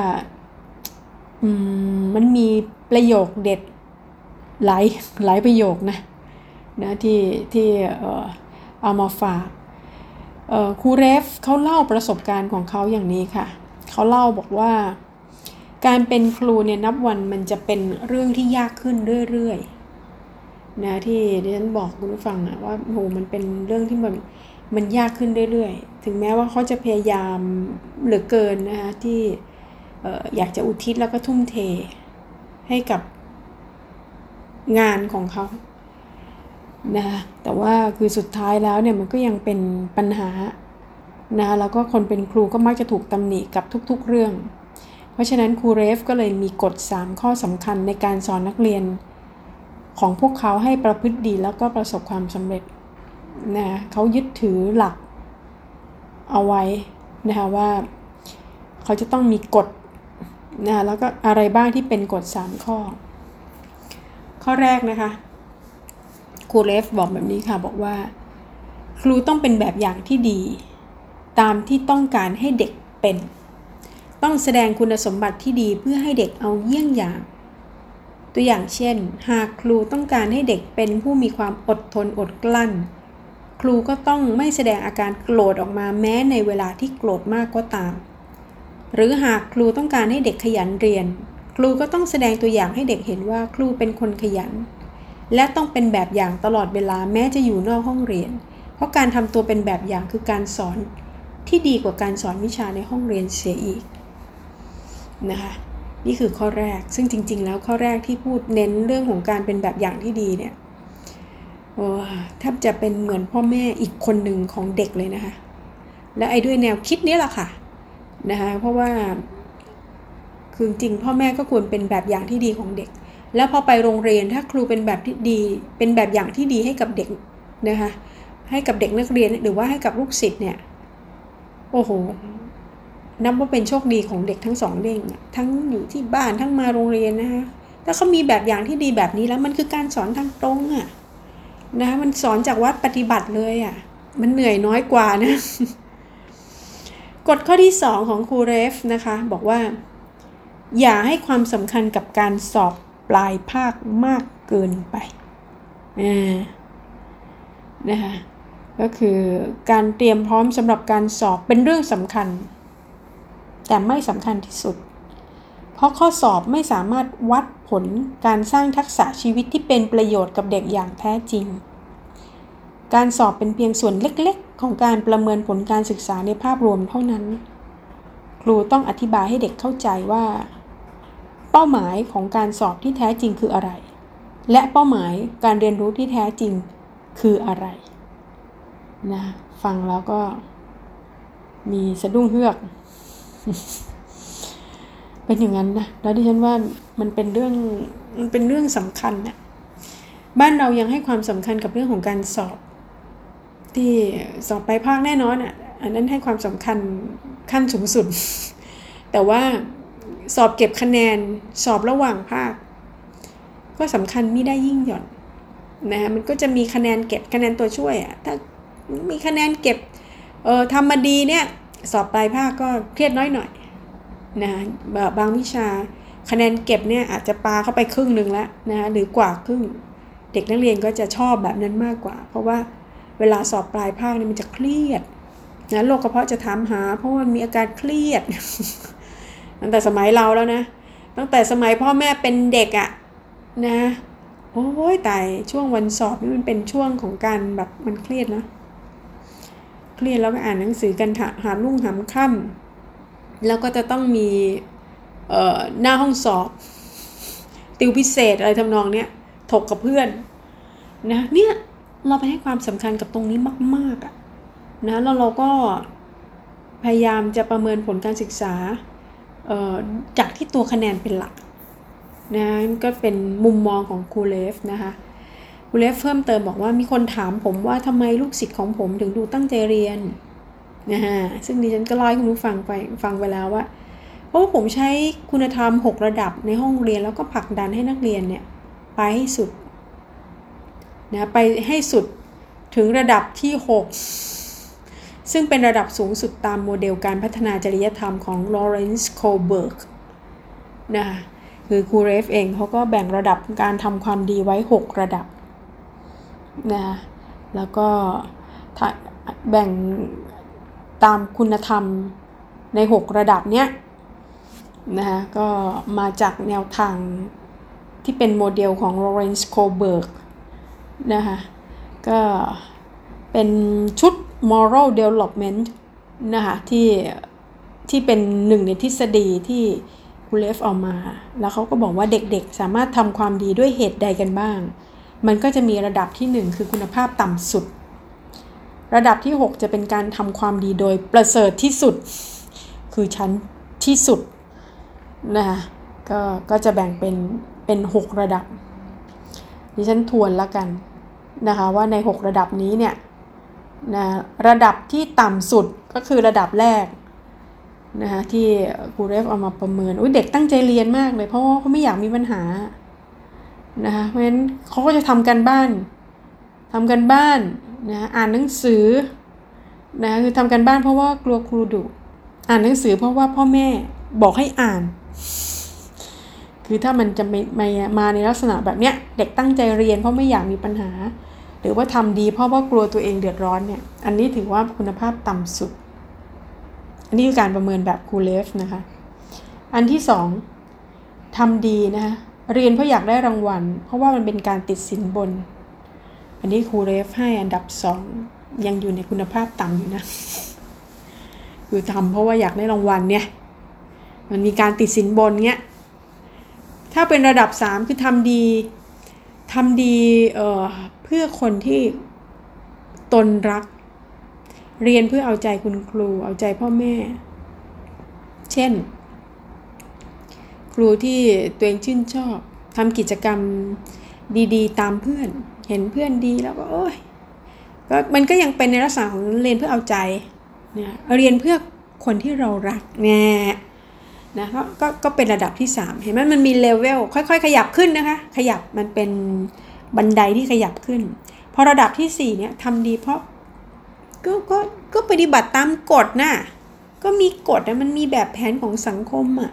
มันมีประโยคเด็ดหลายหลายประโยคนะนะที่ที่เอามาฝากครูเรฟเขาเล่าประสบการณ์ของเขาอย่างนี้ค่ะ เขาเล่าบอกว่า การเป็นครูเนี่ยนับวันมันจะเป็นเรื่องที่ยากขึ้นเรื่อยๆนะที่ดิฉันบอกคุณผู้ฟังอะว่าโหมันเป็นเรื่องที่มัน มันยากขึ้นเรื่อยๆ ถึงแม้ว่าเขาจะพยายามเหลือเกินนะคะที่อยากจะอุทิศแล้วก็ทุ่มเทให้กับงานของเขานะคะแต่ว่าคือสุดท้ายแล้วเนี่ยมันก็ยังเป็นปัญหานะคะแล้วก็คนเป็นครูก็มักจะถูกตำหนิกับทุกๆเรื่อง เพราะฉะนั้นครูเรฟก็เลยมีกฎ 3 ข้อสำคัญในการสอนนักเรียน ของพวกเขาให้ประพฤติดีแล้วก็ประสบความสำเร็จ นะเขายึดถือหลักเอาไว้นะคะว่าเขาจะต้องมีกฎนะแล้วก็อะไรบ้างที่เป็นกฎ 3 ข้อ ข้อแรกนะคะครูเลฟบอกแบบนี้ค่ะบอกว่า ครูต้องเป็นแบบอย่างที่ดี ตามที่ต้องการให้เด็กเป็น ต้องแสดงคุณสมบัติที่ดีเพื่อให้เด็กเอาเยี่ยงอย่าง ตัวอย่างเช่น หากครูต้องการให้เด็กเป็นผู้มีความอดทนอดกลั้น ครูก็ต้องไม่แสดงอาการโกรธออกมาแม้ในเวลาที่โกรธมากก็ตาม หรือหากครูต้องการให้เด็กขยันเรียน ครูก็ต้องแสดงตัวอย่างให้เด็กเห็นว่าครูเป็นคนขยัน และต้องเป็นแบบอย่างตลอดเวลาแม้จะอยู่นอกห้องเรียน เพราะการทำตัวเป็นแบบอย่างคือการสอนที่ดีกว่าการสอนวิชาในห้องเรียนเสียอีกนะคะนี่คือข้อแรกซึ่งจริง ๆ แล้วข้อแรกที่พูดเน้นเรื่องของการเป็นแบบอย่างที่ดีเนี่ย แทบจะเป็นเหมือนพ่อแม่อีกคนหนึ่งของเด็กเลยนะคะ และไอ้ด้วยแนวคิดนี้แหละค่ะนะคะเพราะว่าคือจริงพ่อแม่ก็ควรเป็นแบบอย่างที่ดีของเด็ก แล้วพอไปโรงเรียนถ้าครูเป็นแบบที่ดี เป็นแบบอย่างที่ดีให้กับเด็กนะคะให้กับเด็กนักเรียนหรือว่าให้กับลูกศิษย์เนี่ยโอ้โหนับว่าเป็นโชคดีของเด็กทั้งสองเด้งทั้งอยู่ที่บ้านทั้งมาโรงเรียนนะคะถ้าเขามีแบบอย่างที่ดีแบบนี้แล้วมันคือการสอนทางตรงอะ่ะ นะมันสอนจากวัดปฏิบัติเลยอะ่ะ มันเหนื่อยน้อยกว่านะกฎข้อที่ 2 ของครูเรฟนะคะ บอกว่า อย่าให้ความสำคัญกับการสอบปลายภาคมากเกินไปนะคะก็คือการเตรียมพร้อมสำหรับการสอบเป็นเรื่องสำคัญ แต่ไม่สำคัญที่สุด เพราะข้อสอบไม่สามารถวัดผลการสร้างทักษะชีวิตที่เป็นประโยชน์กับเด็กอย่างแท้จริง การสอบเป็นเพียงส่วนเล็กๆ ของการประเมินผลการศึกษาในภาพรวมเท่านั้น ครูต้องอธิบายให้เด็กเข้าใจว่า เป้าหมายของการสอบที่แท้จริงคืออะไร และเป้าหมายการเรียนรู้ที่แท้จริงคืออะไรนะฟังแล้วก็มีสะดุ้งเฮือก เป็นอย่างนั้นนะแล้วดิฉันว่ามันเป็นเรื่องมันเป็นเรื่องสำคัญนะ่ะบ้านเรายังให้ความสำคัญกับเรื่องของการสอบ ที่สอบไปภาคแน่นอนอะอันนั้นให้ความสำคัญขั้นสูงสุด แต่ว่าสอบเก็บคะแนนสอบระหว่างภาค ก็สำคัญไม่ได้ยิ่งหย่อนนะมันก็จะมีคะแนนเก็บคะแนนตัวช่วยอะถ้ามีคะแนนเก็บเออทำมาดีเนี่ย สอบปลายภาคก็เครียดน้อยหน่อย นะบางวิชาคะแนนเก็บเนี่ยอาจจะปาเข้าไปครึ่งหนึ่งแล้วนะหรือกว่าครึ่งเด็กนักเรียนก็จะชอบแบบนั้นมากกว่า เพราะว่าเวลาสอบปลายภาคเนี่ยมันจะเครียดนะโรคกระเพาะจะถามหา เพราะว่ามีอาการเครียด ตั้งแต่สมัยเราแล้วนะ ตั้งแต่สมัยพ่อแม่เป็นเด็กอะ่ะนะโอ้ยตายช่วงวันสอบนี่มันเป็นช่วงของการแบบมันเครียดนะเครียดแล้วก็อ่านหนังสือกันหาลุ่งหามค่ำ แล้วก็จะต้องมีหน้าห้องสอบ ติวพิเศษอะไรทำนองเนี้ยถกกับเพื่อนนะเนี่ยเราไปให้ความสำคัญกับตรงนี้มากๆอะนะแล้วเราก็พยายามจะประเมินผลการศึกษาจากที่ตัวคะแนนเป็นหลักนะก็เป็นมุมมองของครูเลฟนะคะคุณเลฟเพิ่มเติมบอกว่ามีคนถามผมว่าทำไมลูกศิษย์ของผมถึงดูตั้งใจเรียน นะฮะซึ่งดิฉันก็เล่าให้คุณผู้ฟังไปฟังไปแล้วว่าเพราะว่าผมใช้คุณธรรม 6 ระดับในห้องเรียนแล้วก็ผลักดันให้นักเรียนเนี่ยไปให้สุดนะไปให้สุดถึงระดับที่ 6 ซึ่งเป็นระดับสูงสุดตามโมเดลการพัฒนาจริยธรรมของลอเรนซ์โคลเบิร์กนะคือครูเรฟเองเขาก็แบ่งระดับการทำความดีไว้ 6 ระดับนะแล้วก็แบ่ง ตามคุณธรรมใน 6 ระดับเนี้ยนะคะก็มาจากแนวทางที่เป็นโมเดลของ Lawrence Kohlberg นะคะก็เป็นชุด moral development นะคะที่ที่เป็นหนึ่งในทฤษฎีที่คูเลฟเอามา แล้วเขาก็บอกว่าเด็กๆ สามารถทำความดีด้วยเหตุใดกันบ้าง มันก็จะมีระดับที่ 1 คือคุณภาพต่ำสุด ระดับที่ 6 จะเป็นการทำความดีโดยประเสริฐที่สุด คือชั้นที่สุดนะคะก็ก็จะแบ่งเป็นเป็น 6 ระดับ ดิฉันทวนแล้วกันนะคะว่าใน 6 ระดับนี้เนี่ยนะระดับที่ต่ำสุดก็คือระดับแรกนะคะที่ครูเรฟเอามาประเมินอุ้ยเด็กตั้งใจเรียนมากเลยเพราะว่าเขาไม่อยากมีปัญหานะคะเพราะฉะนั้นเขาก็จะทำกันบ้านทำกันบ้าน นะอ่านหนังสือนะคือทำกันบ้านเพราะว่ากลัวครูดุอ่านหนังสือเพราะว่าพ่อแม่บอกให้อ่าน คือถ้ามันจะไม่ไมมาในลักษณะแบบเนี้ยเด็กตั้งใจเรียนเพราะไม่อยากมีปัญหา หรือว่าทำดีเพราะว่ากลัวตัวเองเดือดร้อนเนี่ยอันนี้ถือว่าคุณภาพต่ำสุด อันนี้คือการประเมินแบบคูเลฟนะคะอันที่สองทำดีนะคะเรียนเพราะอยากได้รางวัล เพราะว่ามันเป็นการติดสินบน อันนี้ครูเลฟให้อันดับสองยังอยู่ในคุณภาพต่ำอยู่นะคือทำเพราะว่าอยากได้รางวัลเนี่ย มันมีการติดสินบนเนี้ย ถ้าเป็นระดับ3คือทำดีทำดีเเพื่อคนที่ตนรัก เรียนเพื่อเอาใจคุณครู เอาใจพ่อแม่ เช่น ครูที่ตัวเองชื่นชอบทำกิจกรรมดีๆ ตามเพื่อน เห็นเพื่อนดีแล้วก็โอ้ยก็มันก็ยังเป็นในลักษณะของเรียนเพื่อเอาใจเนี่ยเรียนเพื่อคนที่เรารักเนี่ยนะก็ก็ก็เป็นระดับที่ 3 เห็นไหมมันมีเลเวลค่อยๆ ขยับขึ้นนะคะ ขยับมันเป็นบันไดที่ขยับขึ้น พอระดับที่4เนี่ยทำดีเพราะก็ก็ก็ปฏิบัติตามกฎนะก็มีกฎนะมันมีแบบแผนของสังคมอะ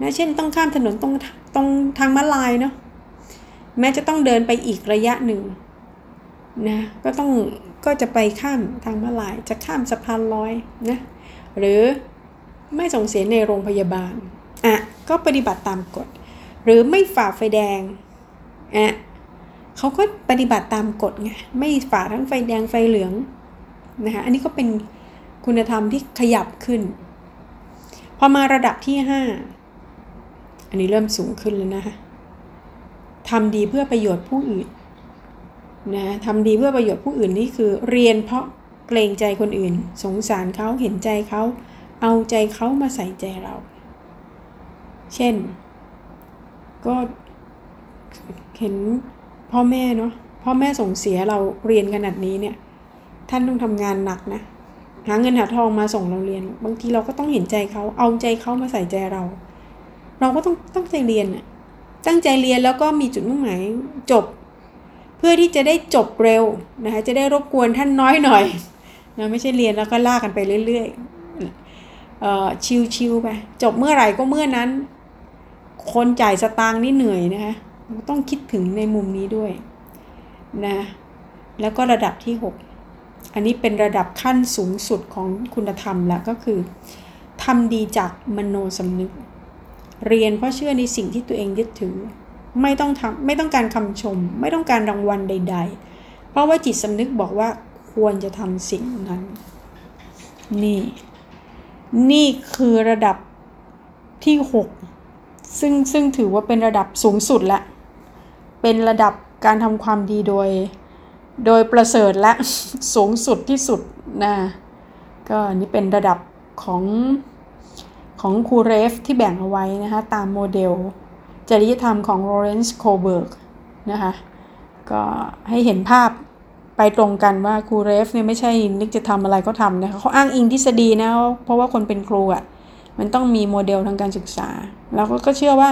นะเช่นต้องข้ามถนนตรงตรงทางม้าลายเนาะ แม้จะต้องเดินไปอีกระยะหนึ่งนะก็ต้องก็จะไปข้ามทางมาลายจะข้ามสะพานลอยนะหรือไม่ส่งเสียในโรงพยาบาลอะก็ปฏิบัติตามกฎ หรือไม่ฝ่าไฟแดงอะเขาก็ปฏิบัติตามกฎไงไม่ฝ่าทั้งไฟแดงไฟเหลืองนะคะอันนี้ก็เป็นคุณธรรมที่ขยับขึ้น พอมาระดับที่ 5 อันนี้เริ่มสูงขึ้นแล้วนะคะ ทำดีเพื่อประโยชน์ผู้อื่นนะทำดีเพื่อประโยชน์ผู้อื่นนี่คือ เรียนเพราะเกรงใจคนอื่น สงสารเขาเห็นใจเขาเอาใจเขามาใส่ใจเรา เช่น ก็เห็นพ่อแม่เนาะพ่อแม่ส่งเสียเราเรียนขนาดนี้เนี่ย ท่านต้องทำงานหนักนะหาเงินหาทองมาส่งเราเรียน บางทีเราก็ต้องเห็นใจเขาเอาใจเขามาใส่ใจเรา เราก็ต้องตั้งใจเรียนอะ ตั้งใจเรียนแล้วก็มีจุดมุ่งหมายจบ เพื่อที่จะได้จบเร็วนะคะจะได้รบกวนท่านน้อยหน่อยนะไม่ใช่เรียนแล้วก็ลากกันไปเรื่อยๆชิวๆไปจบเมื่อไหร่ก็เมื่อนั้น คนจ่ายสตางค์นี่เหนื่อยนะคะต้องคิดถึงในมุมนี้ด้วยนะแล้วก็ระดับที่ 6 อันนี้เป็นระดับขั้นสูงสุดของคุณธรรมแล้วก็คือทำดีจากมโนสำนึก เรียนเพราะเชื่อในสิ่งที่ตัวเองยึดถือ ไม่ต้องทำไม่ต้องการคำชม ไม่ต้องการรางวัลใด ๆ เพราะว่าจิตสำนึกบอกว่าควรจะทำสิ่งนั้น นี่ นี่คือระดับที่ 6 ซึ่งซึ่งถือว่าเป็นระดับสูงสุดละเป็นระดับการทำความดีโดย โดยประเสริฐและสูงสุดที่สุดนะก็นี่เป็นระดับของ ของครูเรฟที่แบ่งเอาไว้นะคะตามโมเดล จริยธรรมของลอเรนซ์โคลเบิร์กนะคะก็ให้เห็นภาพไปตรงกันว่าครูเรฟเนี่ยไม่ใช่นึกจะทำอะไรก็ทำนะคะเขาอ้างอิงทฤษฎีนะเพราะว่าคนเป็นครูอะ่ะมันต้องมีโมเดลทางการศึกษา แล้วก็เชื่อว่า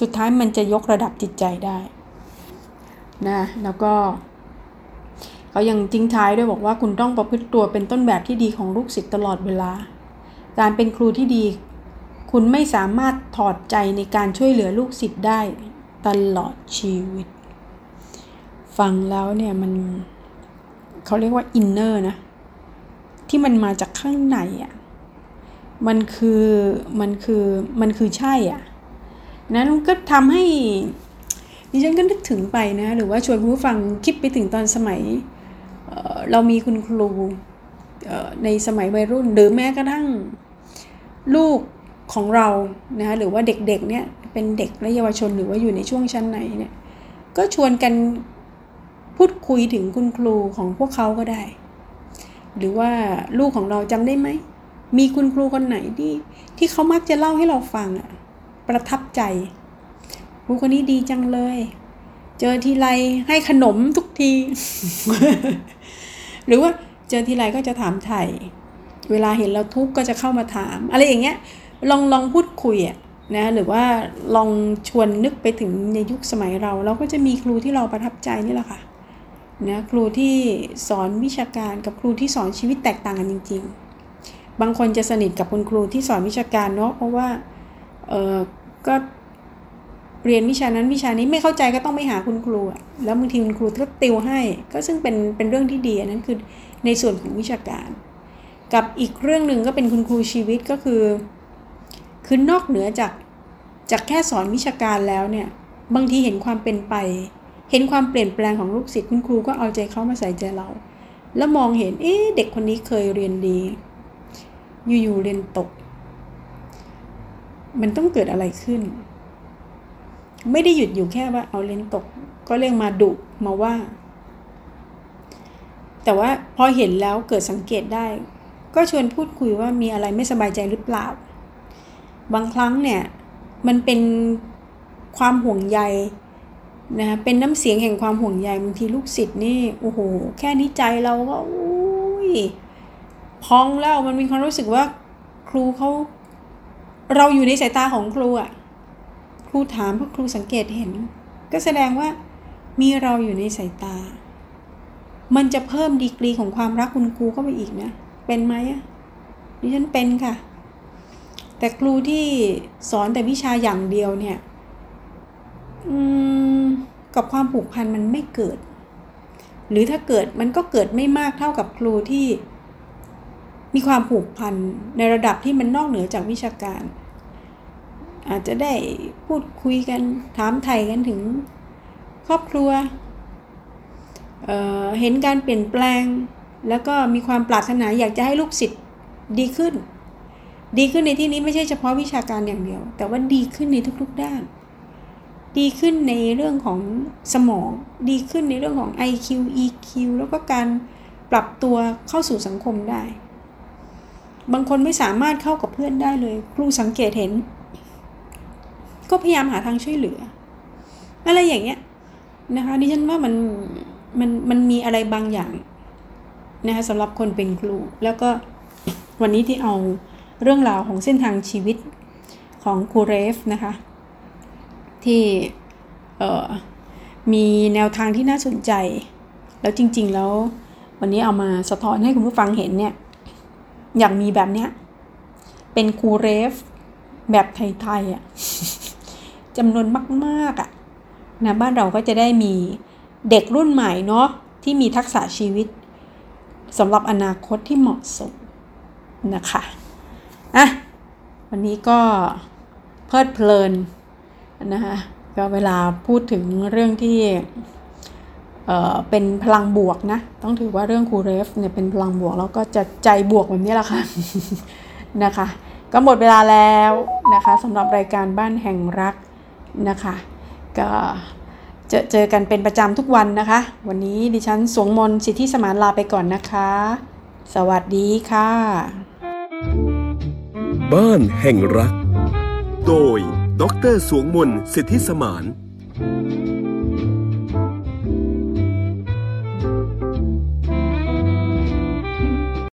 สุดท้ายมันจะยกระดับจิตใจได้นะแล้วก็เขายังทิ้งท้ายด้วยบอกว่าคุณต้องประพฤติตัวเป็นต้นแบบที่ดีของลูกศิษย์ตลอดเวลา การเป็นครูที่ดี คุณไม่สามารถถอดใจในการช่วยเหลือลูกศิษย์ได้ตลอดชีวิต ฟังแล้วเนี่ยมันเขาเรียกว่าอินเนอร์นะ ที่มันมาจากข้างในอะ่ะมันคือมันคือมันคือใช่อะ่ะนั้นก็ทำให้ดิฉันก็นึกถึงไปนะหรือว่าชวนคุณผู้ฟังคิดไปถึงตอนสมัยเเรามีคุณครูในสมัยวัยรุ่นหรือแม้กระทั่ง ลูกของเรานะคะหรือว่าเด็กๆเนี่ยเป็นเด็กและเยาวชนหรือว่าอยู่ในช่วงชั้นไหนเนี่ยก็ชวนกันพูดคุยถึงคุณครูของพวกเขาก็ได้ หรือว่าลูกของเราจำได้ไหม มีคุณครูคนไหนที่ที่เขามักจะเล่าให้เราฟังอะประทับใจครูคนนี้ดีจังเลย เจอทีไรให้ขนมทุกที หรือว่าเจอทีไรก็จะถามไถ่ เวลาเห็นเราทุกข์ก็จะเข้ามาถาม อะไรอย่างเงี้ยลองลองพูดคุยอะนะหรือว่าลองชวนนึกไปถึงในยุคสมัยเรา เราก็จะมีครูที่เราประทับใจนี่แหละค่ะนะครูที่สอนวิชาการกับครูที่สอนชีวิตแตกต่างกันจริง ๆ บางคนจะสนิทกับคุณครูที่สอนวิชาการเนาะเพราะว่าเออก็เรียนวิชานั้นวิชานี้ไม่เข้าใจก็ต้องไปหาคุณครูแล้วบางทีคุณครูก็ติวให้ ก็ซึ่งเป็นเป็นเรื่องที่ดีอันนั้นคือในส่วนของวิชาการ กับอีกเรื่องหนึ่งก็เป็นคุณครูชีวิตก็คือ คือนอกเหนือจากจากแค่สอนวิชาการแล้วเนี่ย บางทีเห็นความเป็นไป เห็นความเปลี่ยนแปลงของลูกศิษย์คุณครูก็เอาใจเขามาใส่ใจเรา แล้วมองเห็น เอ๊ะ เด็กคนนี้เคยเรียนดี อยู่ๆเรียนตก มันต้องเกิดอะไรขึ้น ไม่ได้หยุดอยู่แค่ว่าเอาเรียนตก ก็เรียกมาดุมาว่า แต่ว่าพอเห็นแล้วเกิดสังเกตได้ ก็ชวนพูดคุยว่ามีอะไรไม่สบายใจหรือเปล่า บางครั้งเนี่ยมันเป็นความห่วงใยนะเป็นน้ำเสียงแห่งความห่วงใยบางทีลูกศิษย์นี่โอ้โหแค่นี้ใจเราก็อุ้ยพองแล้วมันมีความรู้สึกว่าครูเขาเราอยู่ในสายตาของครูอะ่ะครูถามเพราะครูสังเกตเห็น ก็แสดงว่ามีเราอยู่ในสายตา มันจะเพิ่มดีกรีของความรักคุณครูเข้าไปอีกนะ เป็นไหมอะดิฉันเป็นค่ะ แต่ครูที่สอนแต่วิชาอย่างเดียวเนี่ยกับความผูกพันมันไม่เกิด หรือถ้าเกิดมันก็เกิดไม่มากเท่ากับครูที่มีความผูกพันในระดับที่มันนอกเหนือจากวิชาการ อาจจะได้พูดคุยกันถามไถ่กันถึงครอบครัวเเห็นการเปลี่ยนแปลง แล้วก็มีความปรารถนาอยากจะให้ลูกศิษย์ดีขึ้น ดีขึ้นในที่นี้ไม่ใช่เฉพาะวิชาการอย่างเดียว แต่ว่าดีขึ้นในทุกๆด้าน ดีขึ้นในเรื่องของสมอง ดีขึ้นในเรื่องของ IQ EQ แล้วก็การปรับตัวเข้าสู่สังคมได้ บางคนไม่สามารถเข้ากับเพื่อนได้เลย ครูสังเกตเห็น ก็พยายามหาทางช่วยเหลือ อะไรอย่างเงี้ยนะคะดิฉันว่ามันมันมันมีอะไรบางอย่าง นะคะสำหรับคนเป็นครู แล้วก็วันนี้ที่เอาเรื่องราวของเส้นทางชีวิตของครูเรฟนะคะ ที่มีแนวทางที่น่าสนใจ แล้วจริง ๆ แล้ววันนี้เอามาสะท้อนให้คุณผู้ฟังเห็นเนี่ย อยากมีแบบเนี้ย เป็นครูเรฟแบบไทยๆอะ่ะจำนวนมากๆอะ่ะนะบ้านเราก็จะได้มีเด็กรุ่นใหม่เนาะที่มีทักษะชีวิต สำหรับอนาคตที่เหมาะสมนะคะอะวันนี้ก็เพลิดเพลินนะคะก็เวลาพูดถึงเรื่องที่เออเป็นพลังบวกนะ ต้องถือว่าเรื่องครูเรฟเนี่ยเป็นพลังบวก แล้วก็จะใจบวกแบบนี้แหละค่ะนะคะ ก็หมดเวลาแล้วนะคะสำหรับรายการบ้านแห่งรักนะคะ ก็เจะเจอกันเป็นประจำทุกวันนะคะ วันนี้ดิฉันสวงมนสิทธิสมานลาไปก่อนนะคะ สวัสดีค่ะ บ้านแห่งรัก โดย ดรสวงมนสิทธิสมาน